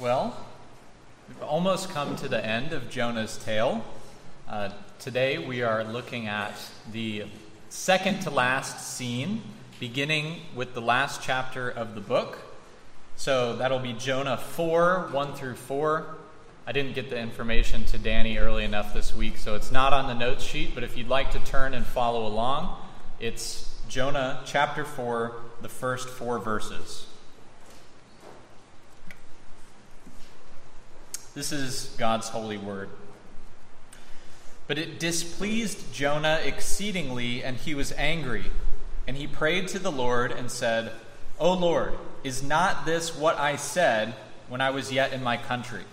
Well, we've almost come to the end of Jonah's tale. Uh, today we are looking at the second to last scene, beginning with the last chapter of the book. So that'll be Jonah 4 1 through 4. I didn't get the information to Danny early enough this week, so it's not on the notes sheet, but if you'd like to turn and follow along, it's Jonah chapter 4, the first four verses. This is God's holy word. But it displeased Jonah exceedingly, and he was angry. And he prayed to the Lord and said, O Lord, is not this what I said when I was yet in my country?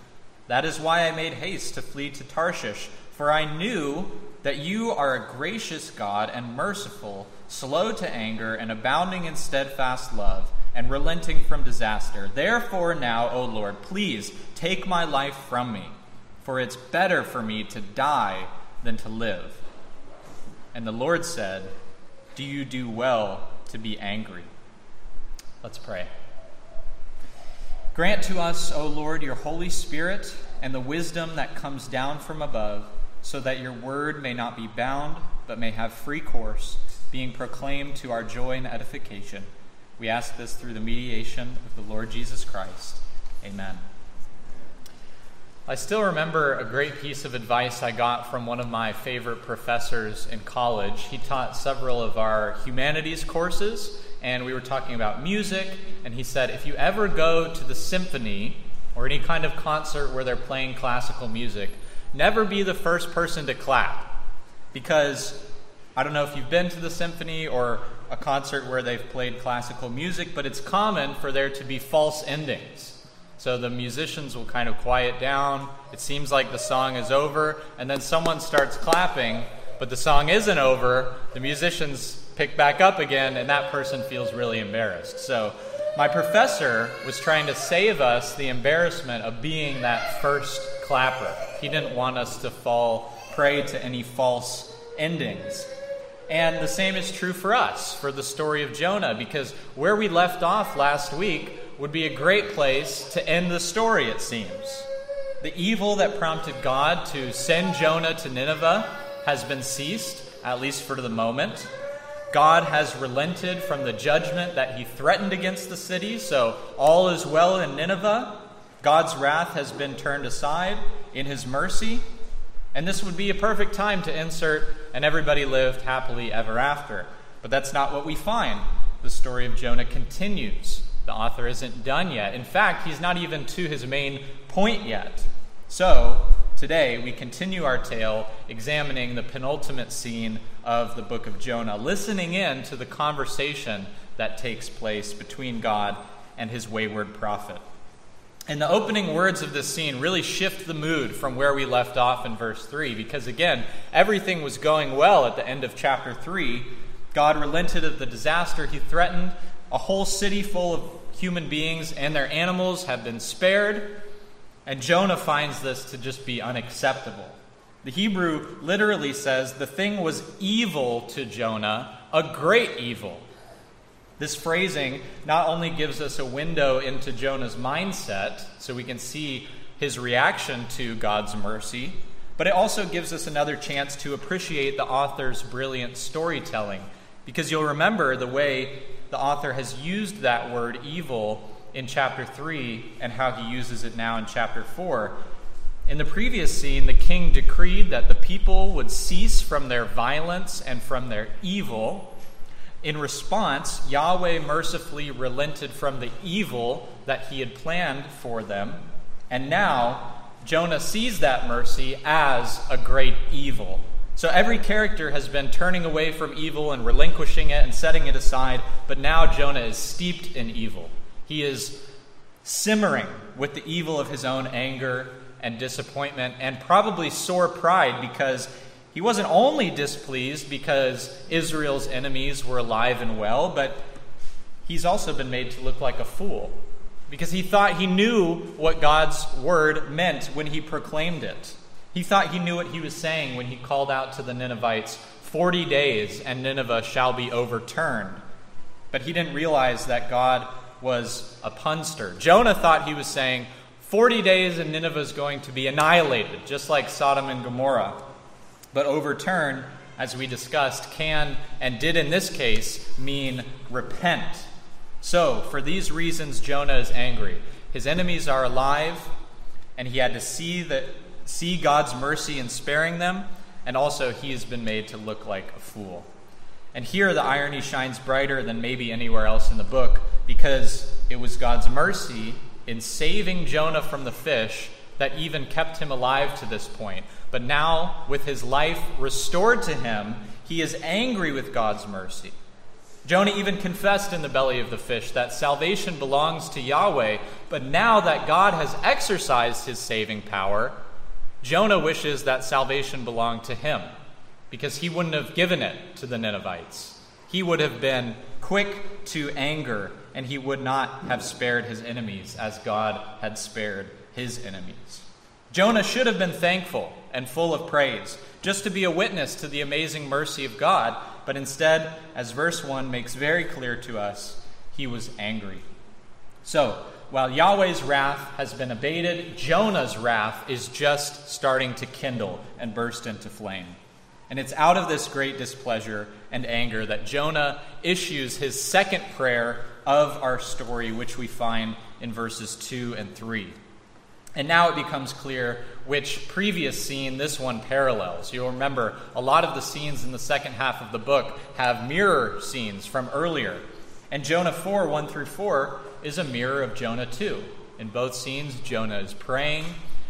That is why I made haste to flee to Tarshish, for I knew that you are a gracious God and merciful, slow to anger, and abounding in steadfast love and relenting from disaster. Therefore, now, O Lord, please take my life from me, for it's better for me to die than to live. And the Lord said, Do you do well to be angry? Let's pray. Grant to us, O Lord, your Holy Spirit and the wisdom that comes down from above, so that your word may not be bound, but may have free course, being proclaimed to our joy and edification we ask this through the mediation of the Lord Jesus Christ. Amen. I still remember a great piece of advice I got from one of my favorite professors in college. He taught several of our humanities courses, and we were talking about music. And he said, if you ever go to the symphony or any kind of concert where they're playing classical music, never be the first person to clap. Because I don't know if you've been to the symphony or a concert where they've played classical music, but it's common for there to be false endings. So the musicians will kind of quiet down. It seems like the song is over, and then someone starts clapping, but the song isn't over. The musicians pick back up again, and that person feels really embarrassed. So my professor was trying to save us the embarrassment of being that first clapper. He didn't want us to fall prey to any false endings. And the same is true for us, for the story of Jonah, because where we left off last week would be a great place to end the story, it seems. The evil that prompted God to send Jonah to Nineveh has been ceased, at least for the moment. God has relented from the judgment that he threatened against the city, so all is well in Nineveh. God's wrath has been turned aside in his mercy. And this would be a perfect time to insert, and everybody lived happily ever after. But that's not what we find. The story of Jonah continues. The author isn't done yet. In fact, he's not even to his main point yet. So, today we continue our tale examining the penultimate scene of the book of Jonah, listening in to the conversation that takes place between God and his wayward prophet. And the opening words of this scene really shift the mood from where we left off in verse 3, because again, everything was going well at the end of chapter 3. God relented of the disaster he threatened. A whole city full of human beings and their animals have been spared. And Jonah finds this to just be unacceptable. The Hebrew literally says the thing was evil to Jonah, a great evil. This phrasing not only gives us a window into Jonah's mindset, so we can see his reaction to God's mercy, but it also gives us another chance to appreciate the author's brilliant storytelling. Because you'll remember the way the author has used that word evil in chapter 3 and how he uses it now in chapter 4. In the previous scene, the king decreed that the people would cease from their violence and from their evil in response, Yahweh mercifully relented from the evil that he had planned for them. And now, Jonah sees that mercy as a great evil. So every character has been turning away from evil and relinquishing it and setting it aside, but now Jonah is steeped in evil. He is simmering with the evil of his own anger and disappointment and probably sore pride because he wasn't only displeased because Israel's enemies were alive and well, but he's also been made to look like a fool because he thought he knew what God's word meant when he proclaimed it. He thought he knew what he was saying when he called out to the Ninevites, 40 days and Nineveh shall be overturned. But he didn't realize that God was a punster. Jonah thought he was saying, 40 days and Nineveh is going to be annihilated, just like Sodom and Gomorrah. But overturn, as we discussed, can and did in this case mean repent. So, for these reasons, Jonah is angry. His enemies are alive, and he had to see, that, see God's mercy in sparing them, and also he has been made to look like a fool. And here the irony shines brighter than maybe anywhere else in the book because it was God's mercy in saving Jonah from the fish that even kept him alive to this point. But now, with his life restored to him, he is angry with God's mercy. Jonah even confessed in the belly of the fish that salvation belongs to Yahweh, but now that God has exercised his saving power, Jonah wishes that salvation belonged to him because he wouldn't have given it to the Ninevites. He would have been quick to anger, and he would not have spared his enemies as God had spared his enemies. Jonah should have been thankful and full of praise, just to be a witness to the amazing mercy of God, but instead, as verse 1 makes very clear to us, he was angry. So, while Yahweh's wrath has been abated, Jonah's wrath is just starting to kindle and burst into flame. And it's out of this great displeasure and anger that Jonah issues his second prayer of our story, which we find in verses 2 and 3. And now it becomes clear which previous scene this one parallels. You'll remember a lot of the scenes in the second half of the book have mirror scenes from earlier. And Jonah 4, 1 through 4, is a mirror of Jonah 2. In both scenes, Jonah is praying.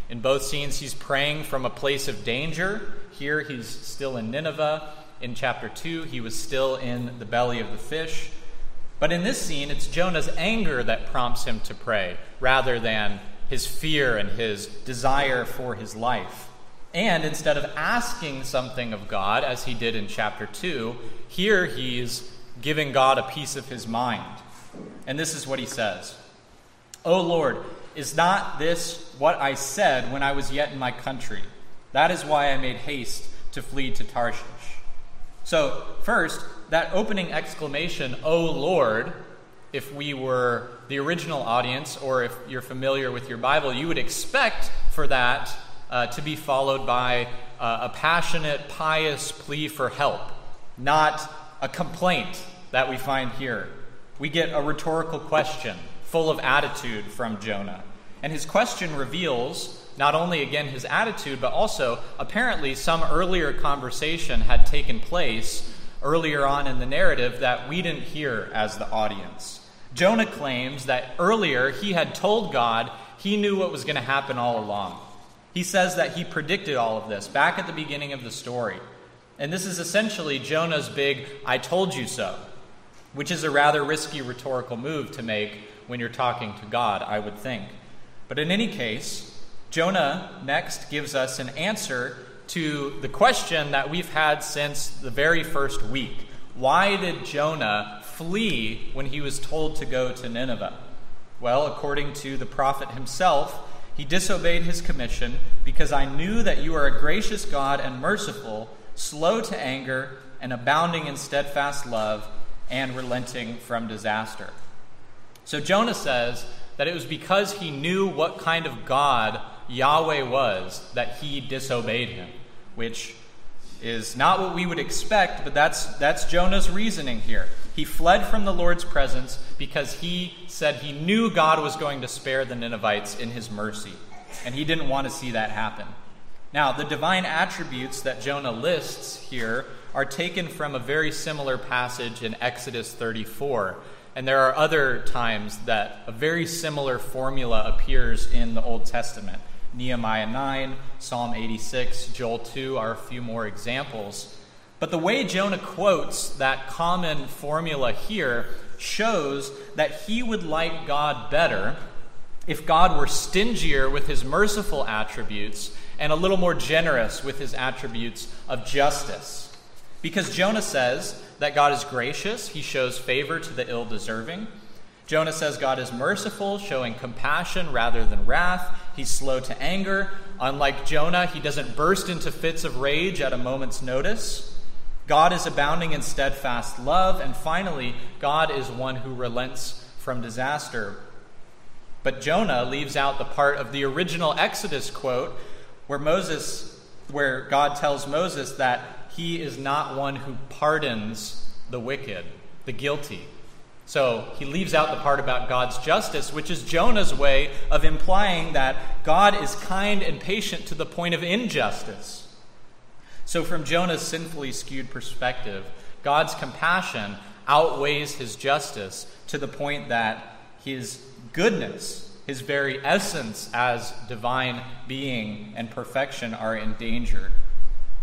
In both scenes, he's praying from a place of danger here he's still in Nineveh. In chapter 2, he was still in the belly of the fish. But in this scene, it's Jonah's anger that prompts him to pray rather than his fear and his desire for his life. And instead of asking something of God, as he did in chapter 2, here he's giving God a piece of his mind. And this is what he says O Lord, is not this what I said when I was yet in my country? That is why I made haste to flee to Tarshish. So, first, that opening exclamation, O Lord, if we were the original audience, or if you're familiar with your Bible, you would expect for that uh, to be followed by uh, a passionate, pious plea for help, not a complaint that we find here. We get a rhetorical question full of attitude from Jonah. And his question reveals not only again his attitude, but also apparently some earlier conversation had taken place earlier on in the narrative that we didn't hear as the audience. Jonah claims that earlier he had told God he knew what was going to happen all along. He says that he predicted all of this back at the beginning of the story. And this is essentially Jonah's big, I told you so, which is a rather risky rhetorical move to make when you're talking to God, I would think. But in any case, Jonah next gives us an answer to the question that we've had since the very first week. Why did Jonah flee when he was told to go to Nineveh? Well, according to the prophet himself, he disobeyed his commission because I knew that you are a gracious God and merciful, slow to anger, and abounding in steadfast love, and relenting from disaster. So Jonah says that it was because he knew what kind of God Yahweh was that he disobeyed him, which is not what we would expect, but that's, that's Jonah's reasoning here. He fled from the Lord's presence because he said he knew God was going to spare the Ninevites in his mercy, and he didn't want to see that happen. Now, the divine attributes that Jonah lists here are taken from a very similar passage in Exodus 34. And there are other times that a very similar formula appears in the Old Testament. Nehemiah 9, Psalm 86, Joel 2 are a few more examples. But the way Jonah quotes that common formula here shows that he would like God better if God were stingier with his merciful attributes and a little more generous with his attributes of justice. Because Jonah says that God is gracious, he shows favor to the ill deserving. Jonah says God is merciful, showing compassion rather than wrath. He's slow to anger. Unlike Jonah, he doesn't burst into fits of rage at a moment's notice. God is abounding in steadfast love. And finally, God is one who relents from disaster. But Jonah leaves out the part of the original Exodus quote where Moses, where God tells Moses that he is not one who pardons the wicked, the guilty. So he leaves out the part about God's justice, which is Jonah's way of implying that God is kind and patient to the point of injustice. So, from Jonah's sinfully skewed perspective, God's compassion outweighs his justice to the point that his goodness, his very essence as divine being and perfection, are endangered.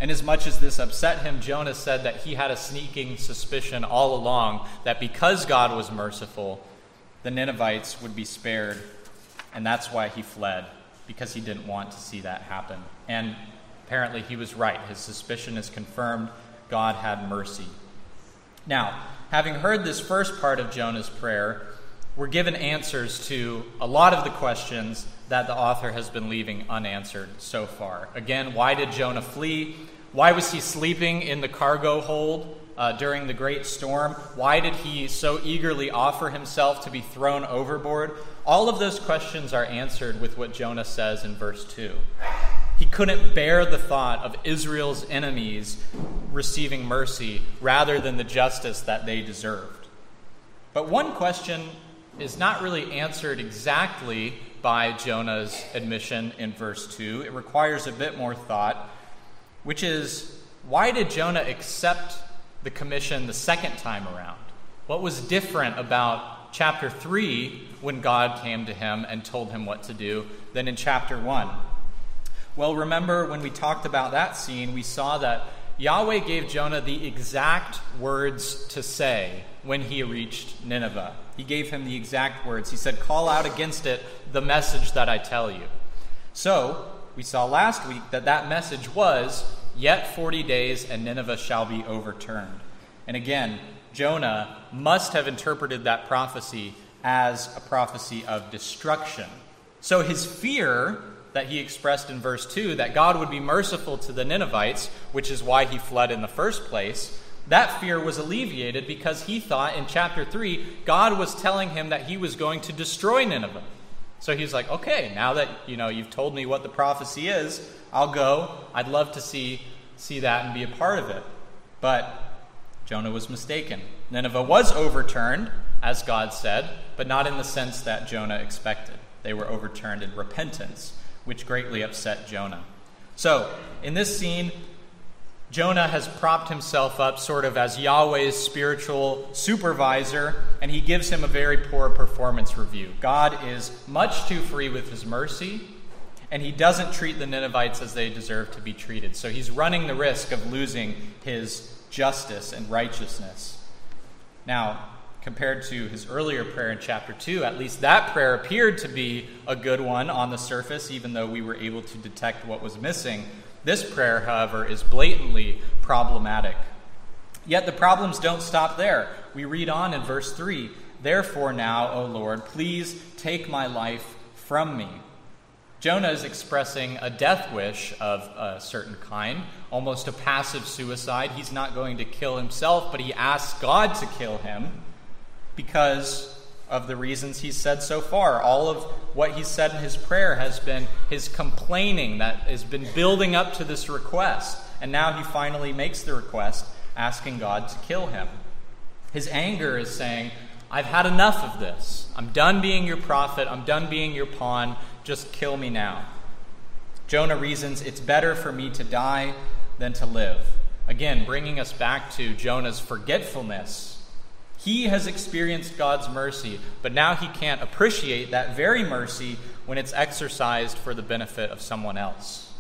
And as much as this upset him, Jonah said that he had a sneaking suspicion all along that because God was merciful, the Ninevites would be spared. And that's why he fled, because he didn't want to see that happen. And apparently he was right. His suspicion is confirmed. God had mercy. Now, having heard this first part of Jonah's prayer, we're given answers to a lot of the questions that the author has been leaving unanswered so far. Again, why did Jonah flee? Why was he sleeping in the cargo hold uh, during the great storm? Why did he so eagerly offer himself to be thrown overboard? All of those questions are answered with what Jonah says in verse 2. He couldn't bear the thought of Israel's enemies receiving mercy rather than the justice that they deserved. But one question is not really answered exactly by Jonah's admission in verse 2. It requires a bit more thought which is why did Jonah accept the commission the second time around? What was different about chapter 3 when God came to him and told him what to do than in chapter 1? Well, remember when we talked about that scene, we saw that Yahweh gave Jonah the exact words to say when he reached Nineveh. He gave him the exact words. He said, Call out against it the message that I tell you. So, we saw last week that that message was, Yet 40 days and Nineveh shall be overturned. And again, Jonah must have interpreted that prophecy as a prophecy of destruction. So his fear that he expressed in verse 2 that God would be merciful to the Ninevites, which is why he fled in the first place, that fear was alleviated because he thought in chapter 3 God was telling him that he was going to destroy Nineveh. So he's like, okay, now that you know you've told me what the prophecy is, I'll go. I'd love to see see that and be a part of it. But Jonah was mistaken. Nineveh was overturned, as God said, but not in the sense that Jonah expected. They were overturned in repentance, which greatly upset Jonah. So, in this scene, Jonah has propped himself up sort of as Yahweh's spiritual supervisor, and he gives him a very poor performance review. God is much too free with his mercy, and he doesn't treat the Ninevites as they deserve to be treated. So he's running the risk of losing his justice and righteousness. Now, compared to his earlier prayer in chapter 2, at least that prayer appeared to be a good one on the surface, even though we were able to detect what was missing. This prayer, however, is blatantly problematic. Yet the problems don't stop there. We read on in verse 3 Therefore, now, O Lord, please take my life from me. Jonah is expressing a death wish of a certain kind, almost a passive suicide. He's not going to kill himself, but he asks God to kill him because of the reasons he's said so far. All of what he said in his prayer has been his complaining that has been building up to this request. And now he finally makes the request, asking God to kill him. His anger is saying, I've had enough of this. I'm done being your prophet. I'm done being your pawn. Just kill me now. Jonah reasons, It's better for me to die than to live. Again, bringing us back to Jonah's forgetfulness he has experienced God's mercy, but now he can't appreciate that very mercy when it's exercised for the benefit of someone else.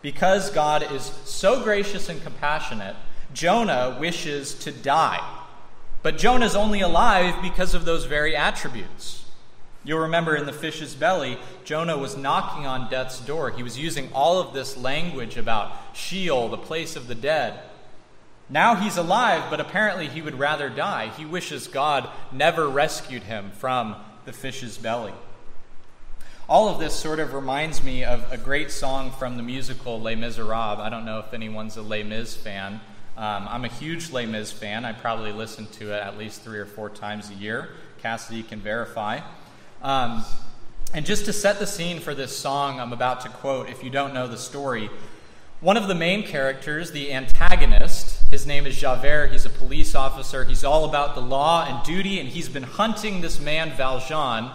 Because God is so gracious and compassionate, Jonah wishes to die. But Jonah's only alive because of those very attributes. You'll remember in the fish's belly, Jonah was knocking on death's door. He was using all of this language about Sheol, the place of the dead. Now he's alive, but apparently he would rather die. He wishes God never rescued him from the fish's belly. All of this sort of reminds me of a great song from the musical Les Miserables. I don't know if anyone's a Les Mis fan. Um, I'm a huge Les Mis fan. I probably listen to it at least three or four times a year. Cassidy can verify. Um, And just to set the scene for this song I'm about to quote, if you don't know the story, one of the main characters, the antagonist, his name is Javert. He's a police officer. He's all about the law and duty, and he's been hunting this man, Valjean,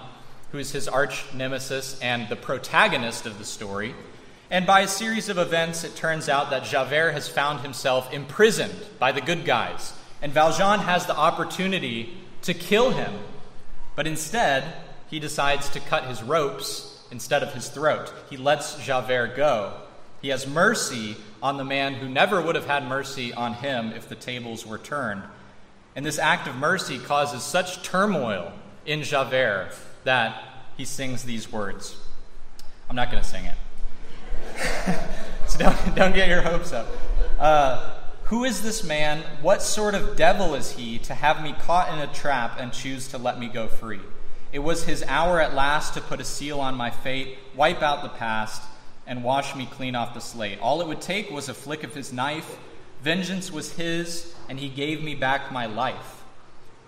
who is his arch nemesis and the protagonist of the story. And by a series of events, it turns out that Javert has found himself imprisoned by the good guys. And Valjean has the opportunity to kill him. But instead, he decides to cut his ropes instead of his throat. He lets Javert go. He has mercy on the man who never would have had mercy on him if the tables were turned. And this act of mercy causes such turmoil in Javert that he sings these words. I'm not going to sing it. so don't, don't get your hopes up. Uh, who is this man? What sort of devil is he to have me caught in a trap and choose to let me go free? It was his hour at last to put a seal on my fate, wipe out the past, and wash me clean off the slate. All it would take was a flick of his knife. Vengeance was his, and he gave me back my life.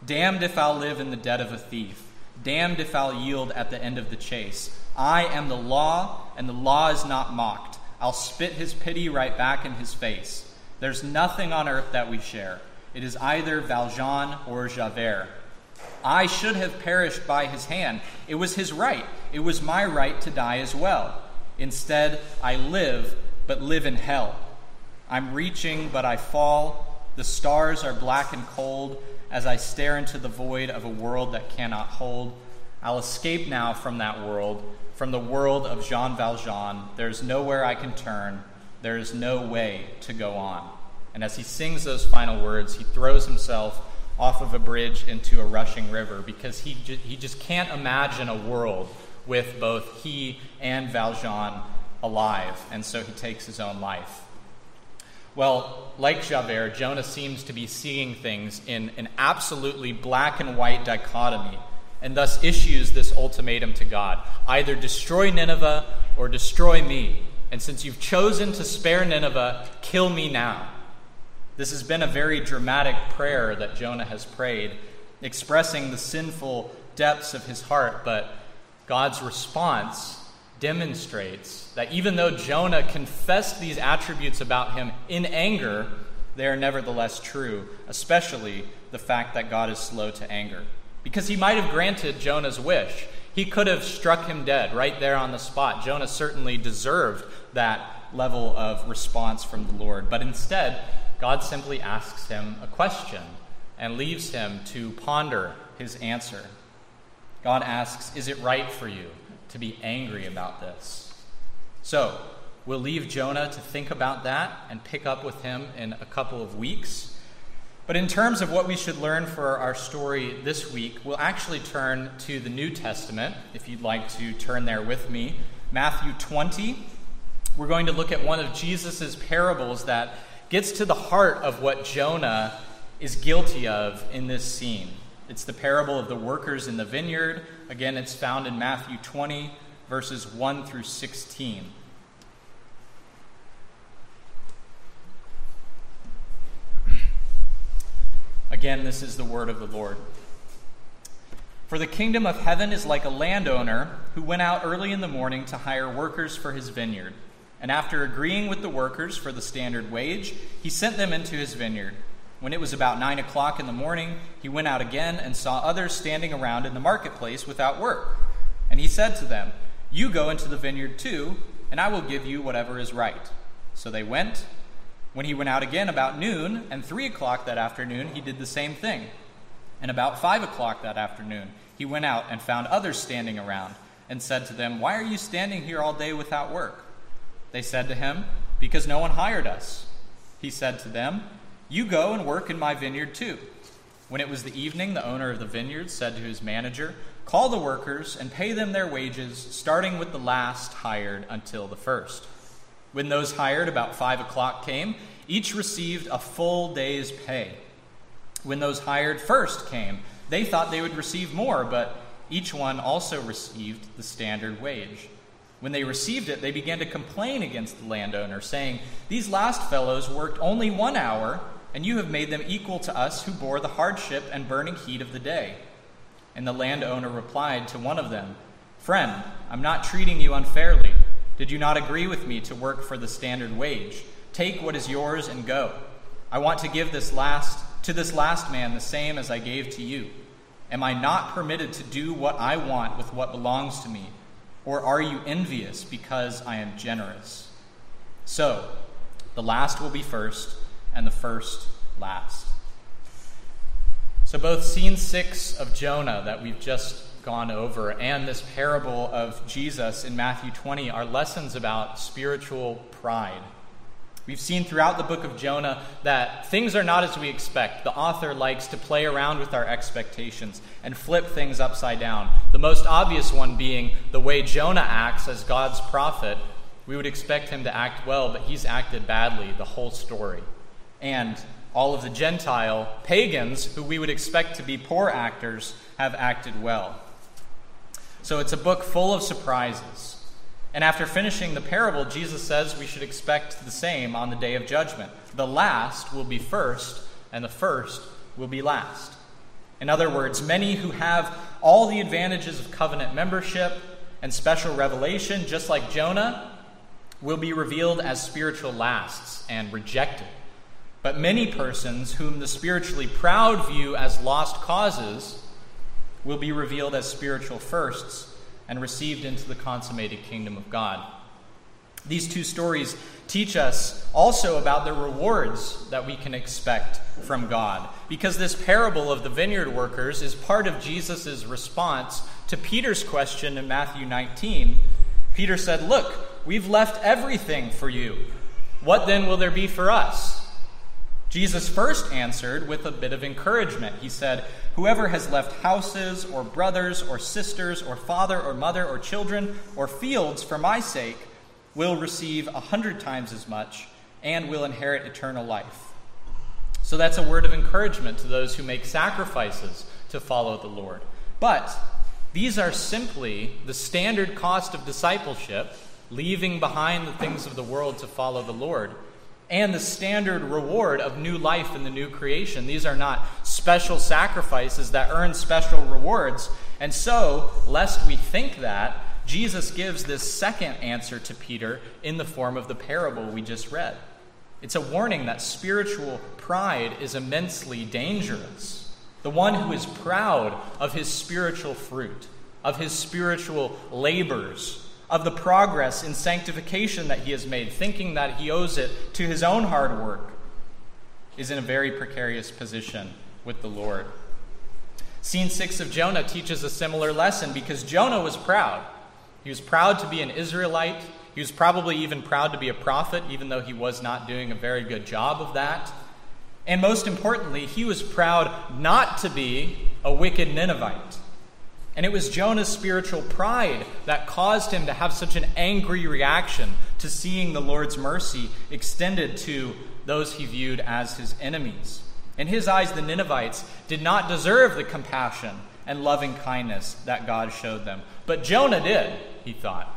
Damned if I'll live in the debt of a thief. Damned if I'll yield at the end of the chase. I am the law, and the law is not mocked. I'll spit his pity right back in his face. There's nothing on earth that we share. It is either Valjean or Javert. I should have perished by his hand. It was his right. It was my right to die as well. Instead, I live, but live in hell. I'm reaching, but I fall. The stars are black and cold as I stare into the void of a world that cannot hold. I'll escape now from that world, from the world of Jean Valjean. There's nowhere I can turn. There is no way to go on. And as he sings those final words, he throws himself off of a bridge into a rushing river because he, ju- he just can't imagine a world with both he and Valjean alive, and so he takes his own life. Well, like Javert, Jonah seems to be seeing things in an absolutely black and white dichotomy, and thus issues this ultimatum to God either destroy Nineveh or destroy me. And since you've chosen to spare Nineveh, kill me now. This has been a very dramatic prayer that Jonah has prayed, expressing the sinful depths of his heart, but God's response demonstrates that even though Jonah confessed these attributes about him in anger, they are nevertheless true, especially the fact that God is slow to anger. Because he might have granted Jonah's wish. He could have struck him dead right there on the spot. Jonah certainly deserved that level of response from the Lord. But instead, God simply asks him a question and leaves him to ponder his answer. God asks, Is it right for you to be angry about this? So, we'll leave Jonah to think about that and pick up with him in a couple of weeks. But in terms of what we should learn for our story this week, we'll actually turn to the New Testament, if you'd like to turn there with me. Matthew 20. We're going to look at one of Jesus' parables that gets to the heart of what Jonah is guilty of in this scene. It's the parable of the workers in the vineyard. Again, it's found in Matthew 20, verses 1 through 16. Again, this is the word of the Lord. For the kingdom of heaven is like a landowner who went out early in the morning to hire workers for his vineyard. And after agreeing with the workers for the standard wage, he sent them into his vineyard. When it was about nine o'clock in the morning, he went out again and saw others standing around in the marketplace without work. And he said to them, You go into the vineyard too, and I will give you whatever is right. So they went. When he went out again about noon and three o'clock that afternoon, he did the same thing. And about five o'clock that afternoon, he went out and found others standing around, and said to them, Why are you standing here all day without work? They said to him, Because no one hired us. He said to them, you go and work in my vineyard too. When it was the evening, the owner of the vineyard said to his manager, Call the workers and pay them their wages, starting with the last hired until the first. When those hired about five o'clock came, each received a full day's pay. When those hired first came, they thought they would receive more, but each one also received the standard wage. When they received it, they began to complain against the landowner, saying, These last fellows worked only one hour and you have made them equal to us who bore the hardship and burning heat of the day. And the landowner replied to one of them, Friend, I'm not treating you unfairly. Did you not agree with me to work for the standard wage? Take what is yours and go. I want to give this last to this last man the same as I gave to you. Am I not permitted to do what I want with what belongs to me? Or are you envious because I am generous? So, the last will be first, and the first last. So, both scene six of Jonah that we've just gone over and this parable of Jesus in Matthew 20 are lessons about spiritual pride. We've seen throughout the book of Jonah that things are not as we expect. The author likes to play around with our expectations and flip things upside down. The most obvious one being the way Jonah acts as God's prophet. We would expect him to act well, but he's acted badly the whole story. And all of the Gentile pagans, who we would expect to be poor actors, have acted well. So it's a book full of surprises. And after finishing the parable, Jesus says we should expect the same on the day of judgment. The last will be first, and the first will be last. In other words, many who have all the advantages of covenant membership and special revelation, just like Jonah, will be revealed as spiritual lasts and rejected. But many persons whom the spiritually proud view as lost causes will be revealed as spiritual firsts and received into the consummated kingdom of God. These two stories teach us also about the rewards that we can expect from God, because this parable of the vineyard workers is part of Jesus' response to Peter's question in Matthew 19. Peter said, Look, we've left everything for you. What then will there be for us? Jesus first answered with a bit of encouragement. He said, Whoever has left houses, or brothers, or sisters, or father, or mother, or children, or fields for my sake, will receive a hundred times as much and will inherit eternal life. So that's a word of encouragement to those who make sacrifices to follow the Lord. But these are simply the standard cost of discipleship, leaving behind the things of the world to follow the Lord and the standard reward of new life in the new creation. These are not special sacrifices that earn special rewards. And so, lest we think that, Jesus gives this second answer to Peter in the form of the parable we just read. It's a warning that spiritual pride is immensely dangerous. The one who is proud of his spiritual fruit, of his spiritual labors, of the progress in sanctification that he has made, thinking that he owes it to his own hard work, is in a very precarious position with the Lord. Scene 6 of Jonah teaches a similar lesson because Jonah was proud. He was proud to be an Israelite. He was probably even proud to be a prophet, even though he was not doing a very good job of that. And most importantly, he was proud not to be a wicked Ninevite. And it was Jonah's spiritual pride that caused him to have such an angry reaction to seeing the Lord's mercy extended to those he viewed as his enemies. In his eyes, the Ninevites did not deserve the compassion and loving kindness that God showed them. But Jonah did, he thought.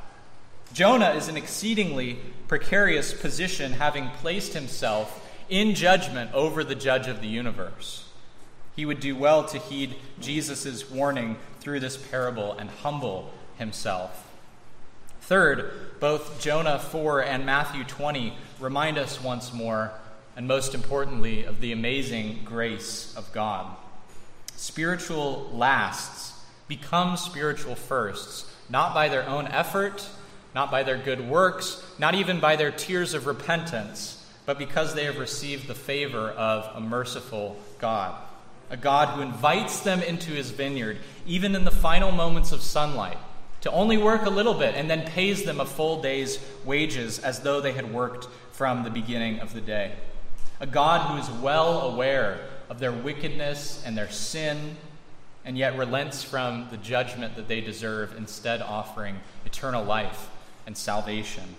Jonah is an exceedingly precarious position, having placed himself in judgment over the judge of the universe. He would do well to heed Jesus' warning through this parable and humble himself. Third, both Jonah 4 and Matthew 20 remind us once more, and most importantly, of the amazing grace of God. Spiritual lasts become spiritual firsts, not by their own effort, not by their good works, not even by their tears of repentance, but because they have received the favor of a merciful God a God who invites them into his vineyard, even in the final moments of sunlight, to only work a little bit and then pays them a full day's wages as though they had worked from the beginning of the day. A God who is well aware of their wickedness and their sin, and yet relents from the judgment that they deserve, instead offering eternal life and salvation.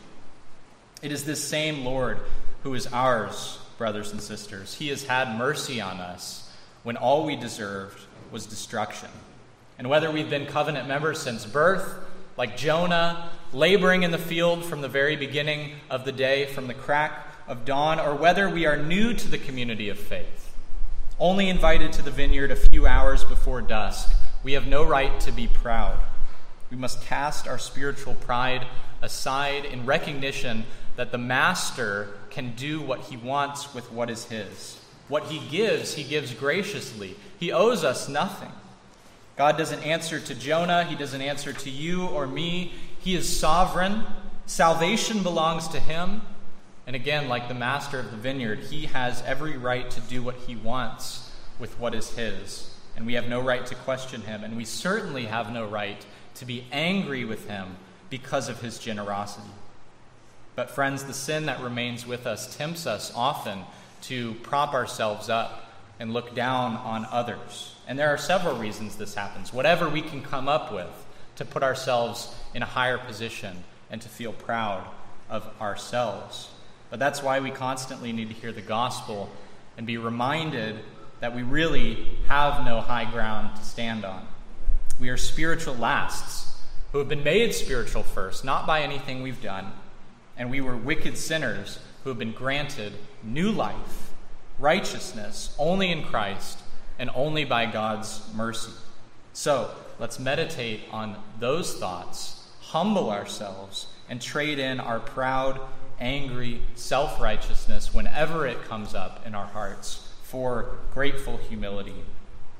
It is this same Lord who is ours, brothers and sisters. He has had mercy on us when all we deserved was destruction. And whether we've been covenant members since birth, like Jonah, laboring in the field from the very beginning of the day, from the crack of dawn, or whether we are new to the community of faith, only invited to the vineyard a few hours before dusk, we have no right to be proud. We must cast our spiritual pride aside in recognition that the Master can do what he wants with what is his. What he gives, he gives graciously. He owes us nothing. God doesn't answer to Jonah, he doesn't answer to you or me. He is sovereign. Salvation belongs to him. And again, like the master of the vineyard, he has every right to do what he wants with what is his. And we have no right to question him. And we certainly have no right to be angry with him because of his generosity. But, friends, the sin that remains with us tempts us often to prop ourselves up and look down on others. And there are several reasons this happens. Whatever we can come up with to put ourselves in a higher position and to feel proud of ourselves. But that's why we constantly need to hear the gospel and be reminded that we really have no high ground to stand on. We are spiritual lasts who have been made spiritual first, not by anything we've done. And we were wicked sinners who have been granted new life, righteousness, only in Christ and only by God's mercy. So let's meditate on those thoughts, humble ourselves, and trade in our proud angry self righteousness whenever it comes up in our hearts for grateful humility.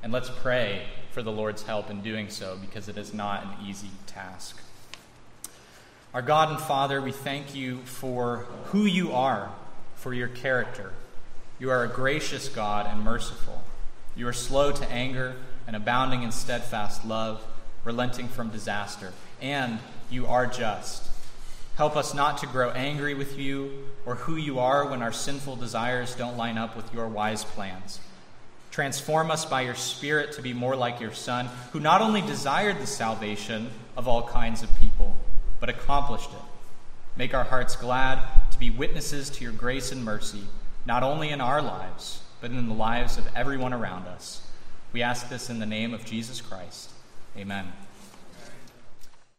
And let's pray for the Lord's help in doing so because it is not an easy task. Our God and Father, we thank you for who you are, for your character. You are a gracious God and merciful. You are slow to anger and abounding in steadfast love, relenting from disaster. And you are just. Help us not to grow angry with you or who you are when our sinful desires don't line up with your wise plans. Transform us by your Spirit to be more like your Son, who not only desired the salvation of all kinds of people, but accomplished it. Make our hearts glad to be witnesses to your grace and mercy, not only in our lives, but in the lives of everyone around us. We ask this in the name of Jesus Christ. Amen.